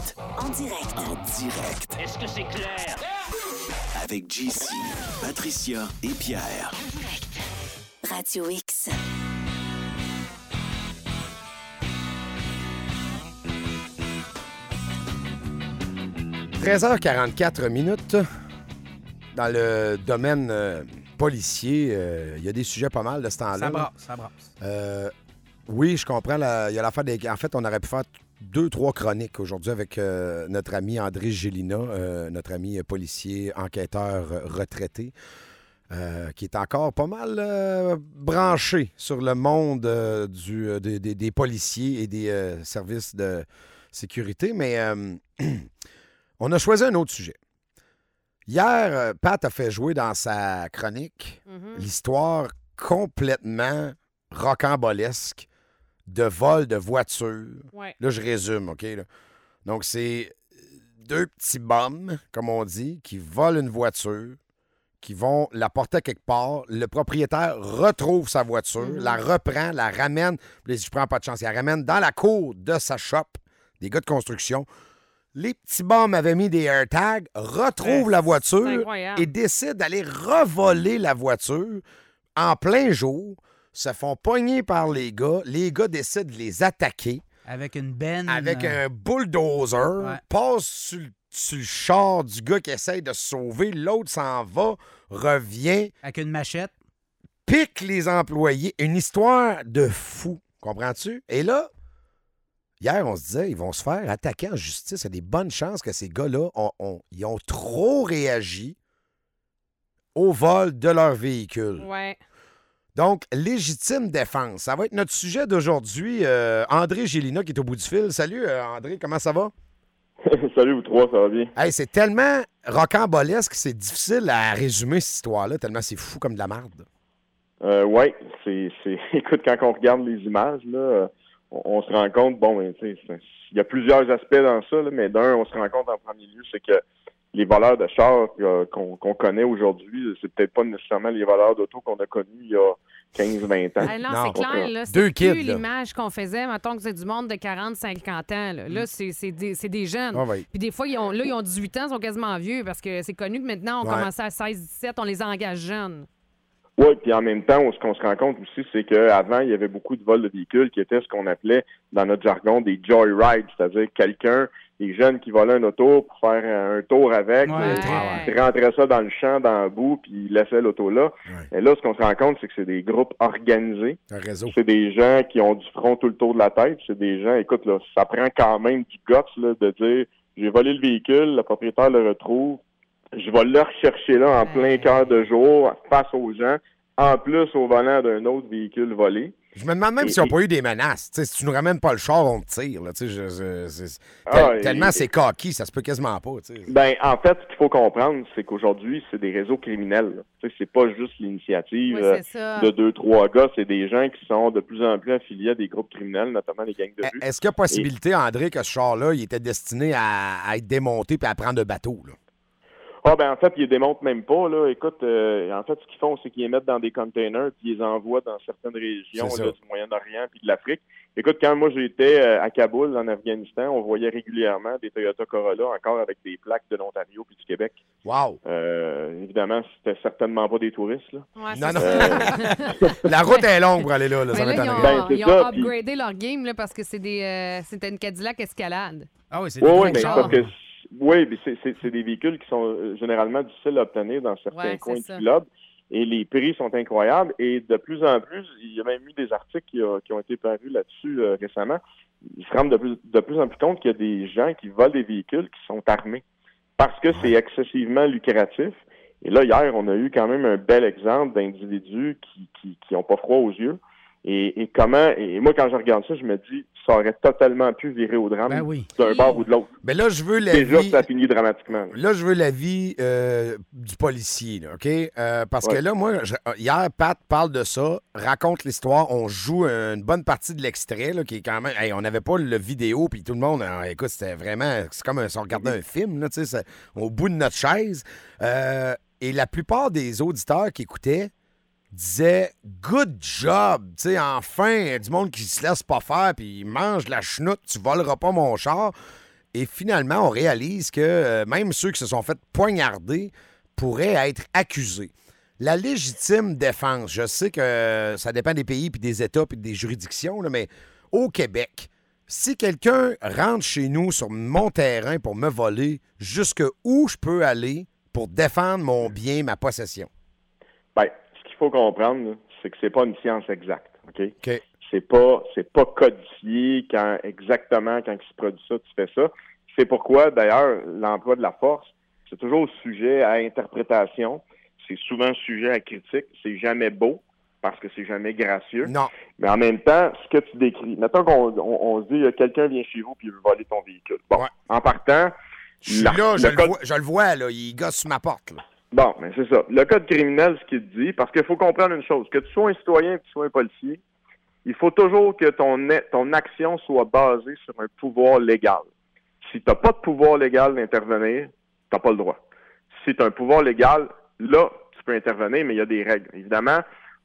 direct. En direct. En direct. Est-ce que c'est clair? Avec JC, Patricia et Pierre. Radio X. – 13h44 minutes. Dans le domaine euh, policier, euh, il y a des sujets pas mal de ce temps-là. Ça brasse, ça brasse. Euh, oui, je comprends. Il y a l'affaire des. En fait, on aurait pu faire deux, trois chroniques aujourd'hui avec euh, notre ami André Gélina, euh, notre ami policier, enquêteur euh, retraité, euh, qui est encore pas mal branché sur le monde du, des, des- des policiers et des services de sécurité. Mais on a choisi un autre sujet. Hier, Pat a fait jouer dans sa chronique l'histoire complètement rocambolesque de vol de voiture. Ouais. Là, je résume, OK? là. Donc, c'est deux petits bums, comme on dit, qui volent une voiture, qui vont la porter à quelque part. Le propriétaire retrouve sa voiture, la reprend, la ramène. Puis je prends pas de chance. Il la ramène dans la cour de sa shop, des gars de construction. Les petits bums avaient mis des AirTags, retrouvent Ouais, la voiture et décident d'aller revoler la voiture en plein jour, se font pogner par les gars. Les gars décident de les attaquer Avec une benne. avec euh, un bulldozer, Ouais. passe sur, le- sur le char du gars qui essaye de se sauver, l'autre s'en va, revient, Avec une machette. pique les employés. Une histoire de fou, comprends-tu? Et là, hier, on se disait, ils vont se faire attaquer en justice. Il y a des bonnes chances que ces gars-là, ont- ont- ils ont trop réagi au vol de leur véhicule. Ouais. Donc, légitime défense. Ça va être notre sujet d'aujourd'hui. Euh, André Gélina qui est au bout du fil. Salut, euh, André, comment ça va? Salut vous trois, ça va bien? Hey, c'est tellement rocambolesque, c'est difficile à résumer cette histoire-là, tellement c'est fou comme de la merde. Euh, ouais, c'est. Écoute, quand on regarde les images, là, on, on se rend compte, bon, ben, il y a plusieurs aspects dans ça, là, mais d'un, on se rend compte en premier lieu, c'est que les voleurs de chars euh, qu'on, connaît aujourd'hui, c'est peut-être pas nécessairement les voleurs d'auto qu'on a connus il y a 15-20 ans. Ah non, Non. c'est clair, là. Deux kids, plus là. l'image qu'on faisait, mettons que c'est du monde de 40, 50 ans. Là, Là, c'est c'est des, c'est des jeunes. Ah. Puis des fois, ils ont, là, ils ont 18 ans, ils sont quasiment vieux parce que c'est connu que maintenant, on Ouais. commence à 16, 17, on les engage jeunes. Oui, puis en même temps, ce qu'on se rend compte aussi, c'est qu'avant, il y avait beaucoup de vols de véhicules qui étaient ce qu'on appelait, dans notre jargon, des joyrides, c'est-à-dire quelqu'un, des jeunes qui volaient un auto pour faire un tour avec, Ouais, mais ouais. ils rentraient ça dans le champ, dans le bout, puis ils laissaient l'auto là. Ouais. Et là, ce qu'on se rend compte, c'est que c'est des groupes organisés. Un réseau. C'est des gens qui ont du front tout le tour de la tête. C'est des gens, écoute, là, ça prend quand même du guts là, de dire j'ai volé le véhicule, le propriétaire le retrouve, je vais le rechercher là en plein cœur de jour, face aux gens, en plus au volant d'un autre véhicule volé. Je me demande même Et- s'ils n'ont pas eu des menaces. Tu sais, si tu nous ramènes pas le char, on te tire. là. Tu sais, je- je- c'est- Ah, tel- et- tellement c'est coquille, ça se peut quasiment pas. tu sais. Ben, en fait, ce qu'il faut comprendre, c'est qu'aujourd'hui, c'est des réseaux criminels. c'est pas juste l'initiative Oui, euh, de deux, trois gars, c'est des gens qui sont de plus en plus affiliés à des groupes criminels, notamment les gangs de rue. Est-ce qu'il y a possibilité, André, que ce char-là, il était destiné à, à être démonté puis à prendre de bateau? Là? Ah ben en fait, ils les démontent même pas là. Écoute, euh, en fait, ce qu'ils font, c'est qu'ils les mettent dans des containers puis ils les envoient dans certaines régions là, du Moyen-Orient puis de l'Afrique. Écoute, quand moi j'étais euh, à Kaboul en Afghanistan, on voyait régulièrement des Toyota Corolla encore avec des plaques de l'Ontario puis du Québec. Wow! Euh, évidemment, c'était certainement pas des touristes là. Ouais, Non, non. La route est longue pour aller là. là, ça Mais là, ils ont, Ben, c'est ils ont ça, puis- upgradé leur game là, parce que c'est des, euh, c'était une Cadillac Escalade. Ah oui, c'est Oui, des oui, mais parce que oui, mais c'est- des véhicules qui sont euh, généralement difficiles à obtenir dans certains Ouais, coins du globe. Et les prix sont incroyables. Et de plus en plus, il y a même eu des articles qui, a- qui ont été parus là-dessus euh, récemment. Ils se rendent de plus, de plus en plus compte qu'il y a des gens qui volent des véhicules qui sont armés parce que c'est excessivement lucratif. Et là, hier, on a eu quand même un bel exemple d'individus qui qui, qui ont pas froid aux yeux. Et, et comment et moi quand je regarde ça, je me dis ça aurait totalement pu virer au drame Ben oui. d'un bord ou de l'autre. Mais là, je veux Déjà, l'avis. ça finit dramatiquement. là. Là, je veux l'avis euh, du policier, là, OK? Euh, parce que là, moi, je- hier, Pat parle de ça, raconte l'histoire, on joue une bonne partie de l'extrait, qui est quand même... Hey, on n'avait pas le vidéo, puis tout le monde... écoute, c'était vraiment... C'est comme si on regardait un film, là, tu sais, c'est au bout de notre chaise. Euh, et la plupart des auditeurs qui écoutaient disaient « Good job! » Tu sais, enfin, du monde qui se laisse pas faire, puis mange la chenoute, tu voleras pas mon char. Et finalement, on réalise que euh, même ceux qui se sont fait poignarder pourraient être accusés. La légitime défense, je sais que euh, ça dépend des pays, puis des États, puis des juridictions, là, mais au Québec, si quelqu'un rentre chez nous sur mon terrain pour me voler, jusque où je peux aller pour défendre mon bien, ma possession? Qu'il faut comprendre, c'est que c'est pas une science exacte. OK? OK. C'est pas c'est pas codifié quand exactement quand il se produit ça, tu fais ça. C'est pourquoi, d'ailleurs, l'emploi de la force, c'est toujours sujet à interprétation. C'est souvent sujet à critique. C'est jamais beau parce que c'est jamais gracieux. Non. Mais en même temps, ce que tu décris, mettons qu'on on, on se dit quelqu'un vient chez vous puis il veut voler ton véhicule. Bon, Ouais. en partant, Je suis la- là, je le le, code- vois, je le vois, là, il gosse sur ma porte. là. Bon, mais c'est ça. Le code criminel, ce qu'il dit, parce qu'il faut comprendre une chose, que tu sois un citoyen que tu sois un policier, il faut toujours que ton, action soit basée sur un pouvoir légal. Si tu n'as pas de pouvoir légal d'intervenir, tu n'as pas le droit. Si tu as un pouvoir légal, là, tu peux intervenir, mais il y a des règles. Évidemment,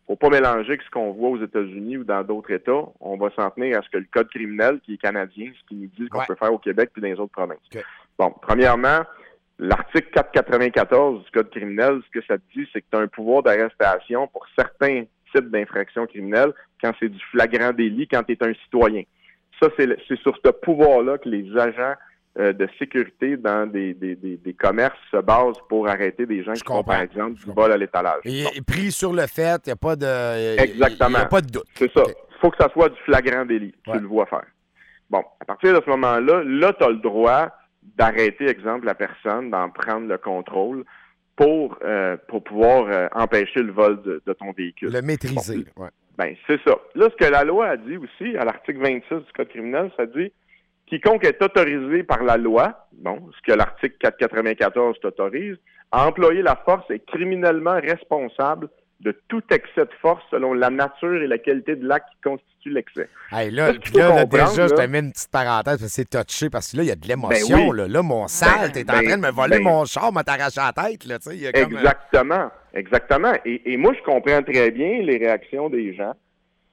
faut pas mélanger ce qu'on voit aux États-Unis ou dans d'autres États. On va s'en tenir à ce que le code criminel, qui est canadien, ce qui nous dit qu'on Ouais. peut faire au Québec puis dans les autres provinces. Bon, premièrement, l'article 494 du code criminel, ce que ça te dit, c'est que tu as un pouvoir d'arrestation pour certains types d'infractions criminelles quand c'est du flagrant délit, quand tu es un citoyen. Ça, c'est sur ce pouvoir-là que les agents euh, de sécurité dans des, des, des, des commerces se basent pour arrêter des gens Je qui font, par exemple, du vol à l'étalage. Il est pris sur le fait, il n'y a pas de. Exactement. Il n'y a pas de doute. C'est ça. Il faut que ça soit du flagrant délit. Ouais. Tu le vois faire. Bon, à partir de ce moment-là, là, tu as le droit d'arrêter, exemple, la personne, d'en prendre le contrôle pour, euh, pour pouvoir euh, empêcher le vol de, de ton véhicule. Le maîtriser. ouais. Ben, c'est ça. Là, ce que la loi a dit aussi, à l'article 26 du Code criminel, ça dit quiconque est autorisé par la loi, bon, ce que l'article 494 t'autorise, à employer la force est criminellement responsable de tout excès de force selon la nature et la qualité de l'acte qui constitue l'excès. Hey, là, là, là, déjà, je te mets une petite parenthèse parce que c'est touché parce que là, il y a de l'émotion. oui. là. mon sale, Ben, t'es en ben, train de me voler ben- mon char, m'a t'arraché la tête. Là, y a comme, euh, Exactement. Exactement. Et, et moi, je comprends très bien les réactions des gens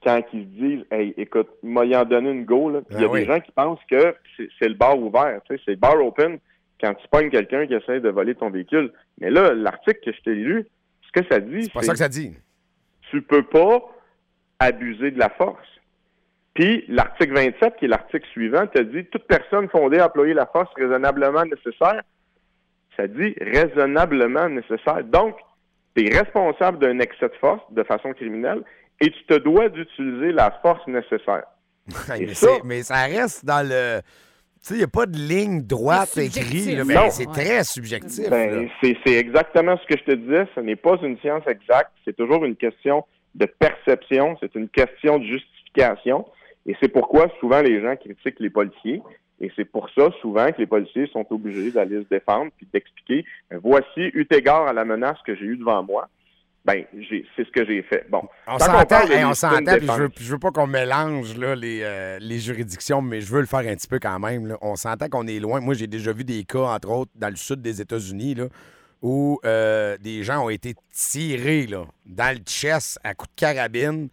quand ils se disent Hey, écoute, il m'a y en donné une go. Il y a oui. des gens qui pensent que c'est le bar ouvert, c'est le bar open quand tu pognes quelqu'un qui essaie de voler ton véhicule. Mais là, l'article que je t'ai lu, ce que ça dit, C'est pas ça que ça dit. tu peux pas abuser de la force. Puis l'article 27, qui est l'article suivant, te dit toute personne fondée à employer la force raisonnablement nécessaire. Ça dit raisonnablement nécessaire. Donc, tu es responsable d'un excès de force de façon criminelle et tu te dois d'utiliser la force nécessaire. Mais, ça- mais ça reste dans le. Tu sais, il n'y a pas de ligne droite écrite. Non. C'est Ouais. très subjectif. Ben, c'est exactement ce que je te disais. Ce n'est pas une science exacte. C'est toujours une question de perception. C'est une question de justification. Et c'est pourquoi souvent les gens critiquent les policiers. Et c'est pour ça souvent que les policiers sont obligés d'aller se défendre puis d'expliquer ben, voici, eu égard à la menace que j'ai eue devant moi, ben c'est ce que j'ai fait. Bon, On s'entend, hey, on s'entend, puis je veux, je veux pas qu'on mélange là, les, euh, les juridictions, mais je veux le faire un petit peu quand même. là. On s'entend qu'on est loin. Moi, j'ai déjà vu des cas, entre autres, dans le sud des États-Unis, où euh, des gens ont été tirés là, dans le chest à coups de carabine,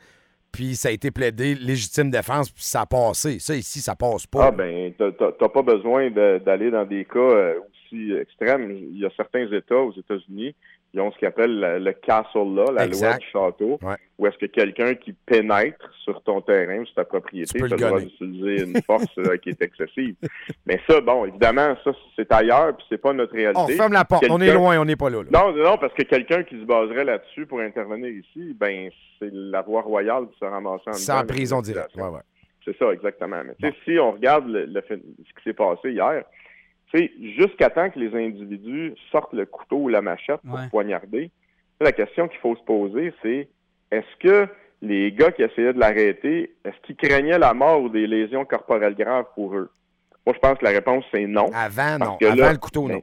puis ça a été plaidé légitime défense, puis ça a passé. Ça, ici, ça passe pas. Ah ben, t'as- pas besoin de- d'aller dans des cas euh, aussi extrêmes. Il y a certains États aux États-Unis qui ont ce qu'ils appellent le, le castle law, la Exact. loi du château, Ouais. où est-ce que quelqu'un qui pénètre sur ton terrain, sur ta propriété, as le droit d'utiliser une force euh, qui est excessive. Mais ça, bon, évidemment, ça c'est ailleurs, puis c'est pas notre réalité. on ferme la porte. On est loin, on n'est pas là. là. Non, non, parce que quelqu'un qui se baserait là-dessus pour intervenir ici, ben c'est la voie royale de se ramasser en C'est en prison directe. Ouais, ouais. C'est ça, exactement. Mais si on regarde le, ce qui s'est passé hier, sais, jusqu'à temps que les individus sortent le couteau ou la machette pour Ouais. poignarder, la question qu'il faut se poser, c'est est-ce que les gars qui essayaient de l'arrêter, est-ce qu'ils craignaient la mort ou des lésions corporelles graves pour eux? Moi, je pense que la réponse, c'est non. Avant, non. Avant là, le couteau, ben, non.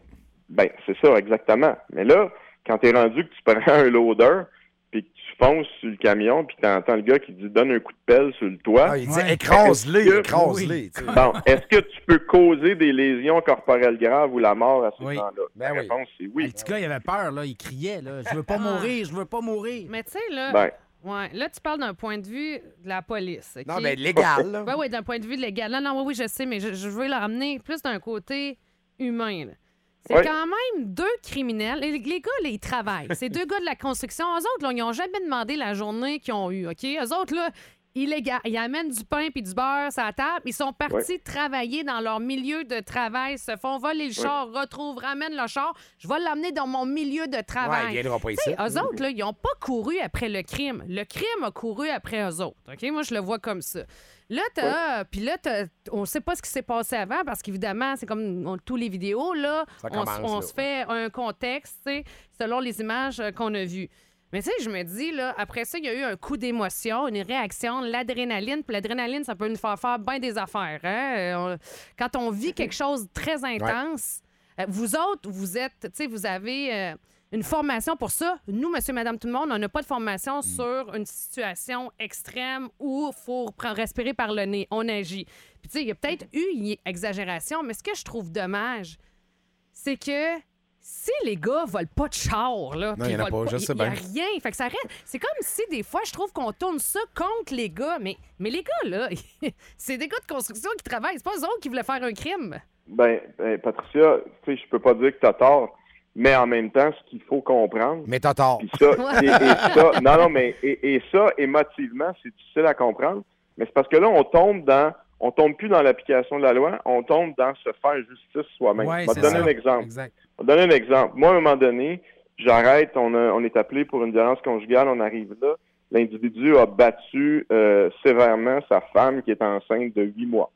Ben, c'est ça, exactement. Mais là, quand tu es rendu que tu prends un loader, puis que tu fonces sur le camion, puis tu entends le gars qui dit donne un coup de pelle sur le toit. Ah, il dit Ouais. écrase-les, Est-ce que- écrase-les. Bon, est-ce que tu peux causer des lésions corporelles graves ou la mort à ces Oui. gens-là? Ben la oui. réponse, c'est Le oui. petit gars, il avait peur, là. Il criait, là. Je veux pas Ah. mourir, je veux pas mourir. Mais tu sais, là, Ben, Ouais. Là, tu parles d'un point de vue de la police. OK? Non, mais légal, là. Ben oui, d'un point de vue légal. Non, non, oui, oui, je sais, mais je, je veux le ramener plus d'un côté humain. là. C'est quand même deux criminels. Les, les gars, là, ils travaillent. C'est deux gars de la construction. Eux autres, là, ils n'ont jamais demandé la journée qu'ils ont eue, OK? Eux autres, là, illégal. Ils amènent du pain puis du beurre sur la table. Ils sont partis travailler dans leur milieu de travail, se font voler le char, retrouvent, ramènent le char. Je vais l'amener dans mon milieu de Ouais, travail. il viendra pas ici. Eux autres, là, ils n'ont pas couru après le crime. Le crime a couru après eux autres. OK? Moi, je le vois comme ça. Là, t'as. Puis là, t'as- on sait pas ce qui s'est passé avant parce qu'évidemment, c'est comme on- tous les vidéos, là. Ça on, se fait un contexte, selon les images euh, qu'on a vues. Mais tu sais, je me dis, là, après ça, il y a eu un coup d'émotion, une réaction, l'adrénaline. Puis l'adrénaline, ça peut nous faire faire bien des affaires. hein? Euh, Quand on vit quelque chose de très intense, euh, vous autres, vous êtes, tu sais, vous avez euh, une formation pour ça. Nous, monsieur, madame, tout le monde, on n'a pas de formation sur une situation extrême où il faut respirer par le nez. On agit. Puis, tu sais, il y a peut-être eu une exagération, mais ce que je trouve dommage, c'est que si les gars volent pas de char, là, Non, puis y en a volent pas, je y- sais y a bien. rien. Fait que ça reste. C'est comme si des fois, je trouve qu'on tourne ça contre les gars. Mais, mais les gars, là, c'est des gars de construction qui travaillent. C'est pas eux autres qui voulaient faire un crime. Ben, ben, Patricia, tu sais, je peux pas dire que tu as tort, mais en même temps, ce qu'il faut comprendre, Mais t'as tort. ça, et, et ça, non, non, mais et, et ça, émotivement, c'est difficile à comprendre, mais c'est parce que là, on tombe dans, on tombe plus dans l'application de la loi, on tombe dans se faire justice soi-même. Ouais, je vais c'est te donner ça. un exemple. Exact. Te donner un exemple. Moi, à un moment donné, j'arrête, on, a- on est appelé pour une violence conjugale, on arrive là. L'individu a battu euh, sévèrement sa femme qui est enceinte de huit mois.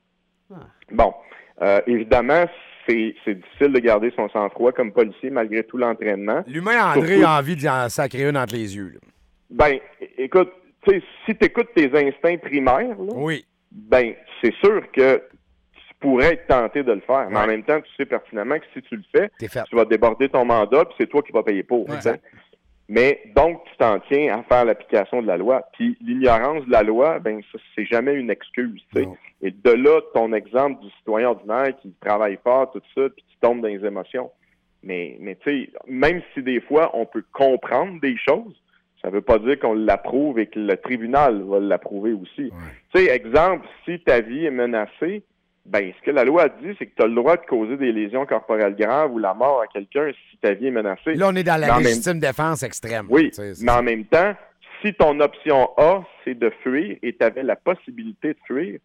Ah. Bon, euh, évidemment, c'est c'est difficile de garder son sang-froid comme policier malgré tout l'entraînement. L'humain André Surtout- a envie d'en sacrer une entre les yeux. là. Ben, écoute, tu sais, si tu écoutes tes instincts primaires, là, Oui. ben, c'est sûr que tu pourrais être tenté de le faire. Mais en même temps, tu sais pertinemment que si tu le fais, tu vas déborder ton mandat, puis c'est toi qui vas payer pour. Ouais. Mais donc, tu t'en tiens à faire l'application de la loi. Puis l'ignorance de la loi, ben ça, c'est jamais une excuse. Et de là, ton exemple du citoyen ordinaire qui travaille fort, tout ça, puis qui tombe dans les émotions. Mais, mais tu sais, même si des fois on peut comprendre des choses, ça veut pas dire qu'on l'approuve et que le tribunal va l'approuver aussi. Tu sais, exemple, si ta vie est menacée, ben ce que la loi dit, c'est que tu as le droit de causer des lésions corporelles graves ou la mort à quelqu'un si ta vie est menacée. Là, on est dans Mais la même- légitime défense extrême. Oui, Tu sais, mais en même temps, si ton option A, c'est de fuir et tu avais la possibilité de fuir,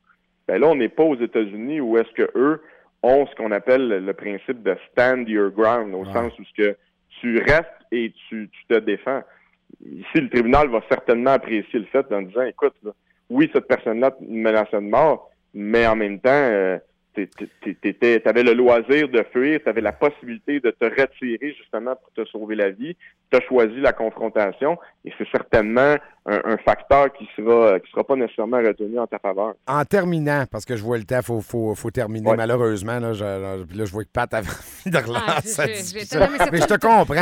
ben là, on n'est pas aux États-Unis où est-ce que eux ont ce qu'on appelle le, principe de stand your ground, au Ouais. sens où ce que tu restes et tu, tu te défends. Ici, le tribunal va certainement apprécier le fait en disant, écoute, là, oui, cette personne-là menaçait de mort, mais en même temps, euh, tu avais le loisir de fuir, tu avais la possibilité de te retirer justement pour te sauver la vie, tu as choisi la confrontation et c'est certainement un, un facteur qui sera qui sera pas nécessairement retenu en ta faveur. En terminant, parce que je vois le temps, il faut, faut, faut terminer. Ouais. Malheureusement, là je, là, je vois que Pat avait envie de Ah, relancer mais je te comprends.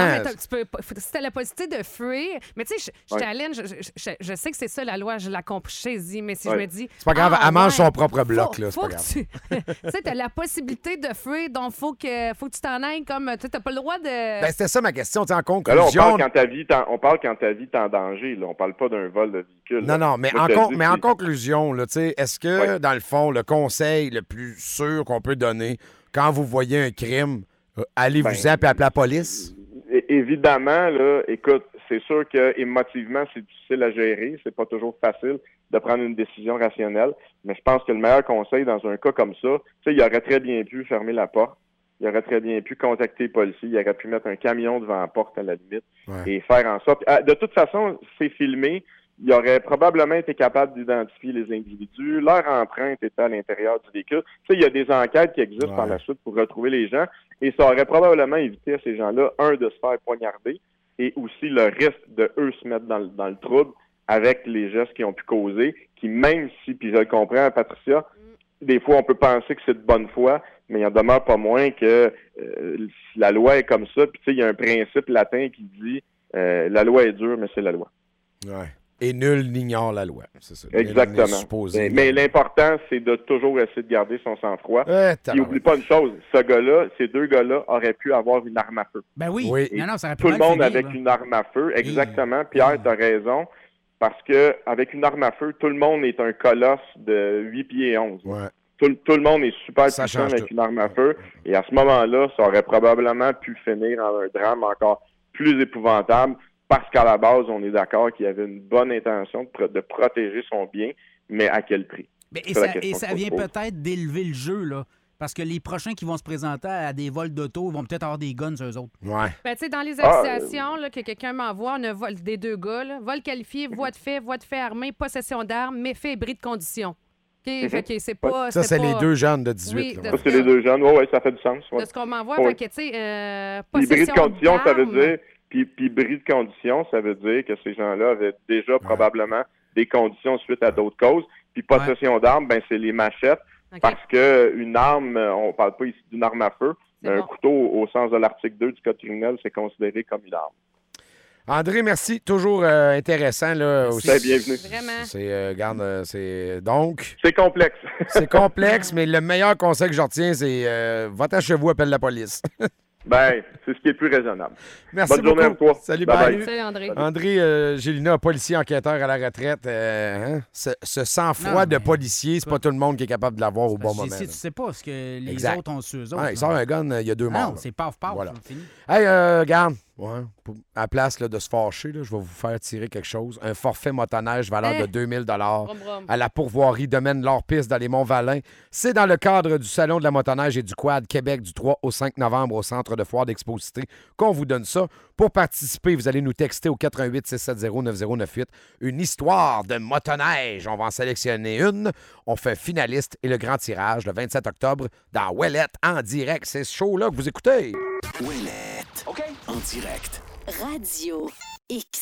T'as la possibilité de fuir, mais tu sais, je, je Ouais. t'aligne, je, je- sais que c'est ça la loi, je la comprends, saisis, mais si Ouais. je me dis. C'est pas grave, ah, elle mange ouais, son propre bloc, faut- là, c'est pas grave. Tu tu sais, t'as la possibilité de fuir, donc faut que, faut que tu t'en ailles comme. Tu sais, t'as pas le droit de. Ben, c'était ça ma question. Tu En là, on parle quand ta vie est en- on parle quand ta vie est en danger, là. on parle pas d'un vol de véhicule. Non, là. non, mais, Moi, en, con- mais conclusion, est-ce que, dans le fond, le conseil le plus sûr qu'on peut donner quand vous voyez un crime, euh, allez-vous-en Ben, puis appelez la police? Évidemment, là, écoute, c'est sûr que émotivement, c'est difficile à gérer. C'est pas toujours facile de prendre une décision rationnelle. Mais je pense que le meilleur conseil dans un cas comme ça, il aurait très bien pu fermer la porte. Il aurait très bien pu contacter les policiers. Il aurait pu mettre un camion devant la porte à la limite Ouais. et faire en sorte. Ah, De toute façon, c'est filmé. Il aurait probablement été capable d'identifier les individus. Leur empreinte était à l'intérieur du véhicule. Tu sais, il y a des enquêtes qui existent Ouais. par la suite pour retrouver les gens. Et ça aurait probablement évité à ces gens-là, un, de se faire poignarder et aussi le risque de eux se mettre dans le, dans le trouble avec les gestes qu'ils ont pu causer, qui même si, puis je le comprends, Patricia, des fois on peut penser que c'est de bonne foi, mais il en demeure pas moins que euh, la loi est comme ça. Puis tu sais, il y a un principe latin qui dit euh, la loi est dure, mais c'est la loi. Ouais. Et nul n'ignore la loi. C'est ça. Exactement. Mais, mais l'important, c'est de toujours essayer de garder son sang-froid. Eh, Et oublie pas une chose, ce gars-là, ces deux gars-là auraient pu avoir une arme à feu. Ben oui. Oui. Non, non, ça aurait pu Tout le monde finir, avec là. une arme à feu, exactement. Pierre, tu as raison. parce que avec une arme à feu, tout le monde est un colosse de 8 pieds et 11. Ouais. Tout, tout le monde est super Ça puissant avec tout. une arme à feu. Et à ce moment-là, ça aurait probablement pu finir en un drame encore plus épouvantable parce qu'à la base, on est d'accord qu'il y avait une bonne intention de, pro- de protéger son bien, mais à quel prix? Et ça, et vient peut-être d'élever le jeu, là. Parce que les prochains qui vont se présenter à des vols d'auto vont peut-être avoir des guns, eux autres. Ouais. Ben, tu sais, dans les Ah, accusations là, que quelqu'un m'envoie, on a vol des deux gars, là, vol qualifié, voie de fait, voie de fait armée, possession d'armes, méfait et bris de condition. OK? Fait que c'est pas. Ça, c'est pas- les deux jeunes de 18. Oui, là, de- ouais. Ça, c'est les deux jeunes. Oui, oui, ça fait du sens. ouais. De ce qu'on m'envoie, tu sais, euh, Puis bris possession de condition, ça veut dire. Puis, puis bris de condition, ça veut dire que ces gens-là avaient déjà probablement des conditions suite à d'autres causes. Puis possession d'armes, ben c'est les machettes. Parce que une arme, on parle pas ici d'une arme à feu, c'est mais un couteau, au sens de l'article 2 du Code criminel, c'est considéré comme une arme. André, merci. Toujours euh, intéressant. Là, aussi. Ben, bienvenue. Vraiment. C'est, euh, garde, euh, c'est donc, C'est complexe. c'est complexe, mais le meilleur conseil que je retiens, c'est euh, va chez vous, appelle la police. ben, c'est ce qui est plus raisonnable. merci Bonne journée à toi. Salut, Bye bye. bye. Salut, André. André euh, Gélina, policier enquêteur à la retraite. euh, hein, Ce, ce sang-froid Non, de policier, c'est pas tout le monde qui est capable de l'avoir au bon moment. Si tu sais pas ce que les Exact. autres ont sur eux autres. là. Ouais, il sort un gun, il y a deux Ah morts. non, c'est paf, paf, Voilà. fini. Hey, euh, garde, ouais, pour- à la place là, de se fâcher, là, je vais vous faire tirer quelque chose. Un forfait motoneige valeur de 2000 Brum, brum. à la pourvoirie Domaine L'Or-Piste dans les Monts-Valin. C'est dans le cadre du Salon de la motoneige et du Quad Québec du 3 au 5 novembre au Centre de foire d'Exposité qu'on vous donne ça. Pour participer, vous allez nous texter au 88 670 9098 une histoire de motoneige. On va en sélectionner une. On fait finaliste et le grand tirage le 27 octobre dans Ouellette en direct. C'est ce show-là que vous écoutez. OK? En direct. Radio X.